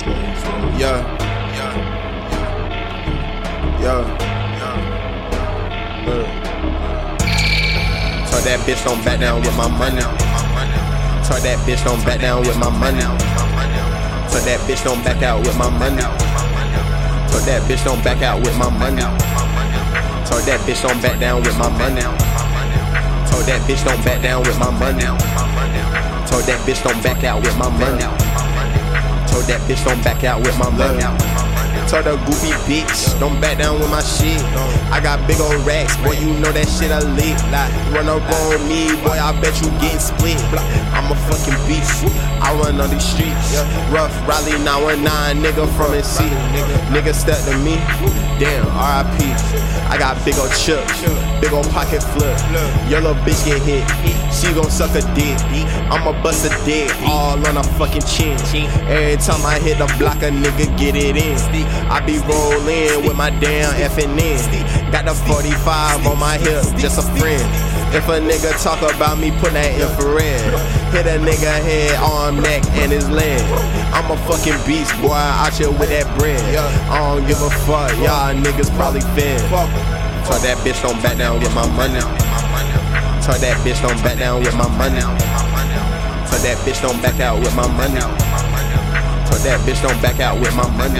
Yeah, yeah, yeah, yeah. Told that bitch don't back down with my money. Told that bitch don't back down with my money. Told that bitch don't back out with my money. Told that bitch don't back out with my money. Told that bitch don't back down with my money. Told that bitch don't back down with my money. Told that bitch don't back out with my money. That bitch don't back out with my money. Told the goofy bitch, don't back down with my shit. I got big old racks, boy, you know that shit I lit. Like, run up on me, boy, I bet you get split. I'm a fucking beast, I run on these streets. Rough Raleigh 919, nigga from NC. Nigga step to me, damn, RIP. I got big old chuck, big old pocket flip. Your little bitch get hit, she gon' suck a dick. I'ma bust a dick all on her fucking chin. Every time I hit the block, a nigga get it in. I be rollin' with my damn in. Got the 45 on my hip, just a friend. If a nigga talk about me, put that infrared. Hit a nigga head, arm, neck, and his leg. I'm a fucking beast, boy. Out here with that bread. I don't give a fuck, y'all niggas probably fed. Told that bitch don't back down with my money. Told that bitch don't back down with my money. Told that bitch don't back out with my money. Told that bitch don't back out with my money.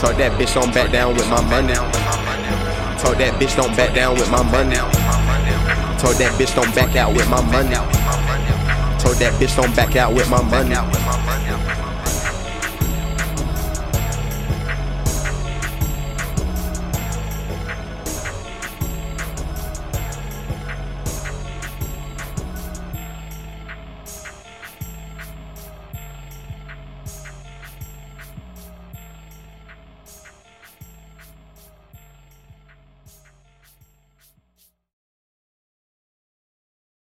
Told that bitch don't back down with my money. Told that bitch don't back down with my money. Told that bitch don't back out with my money. Told that bitch don't back out with my money.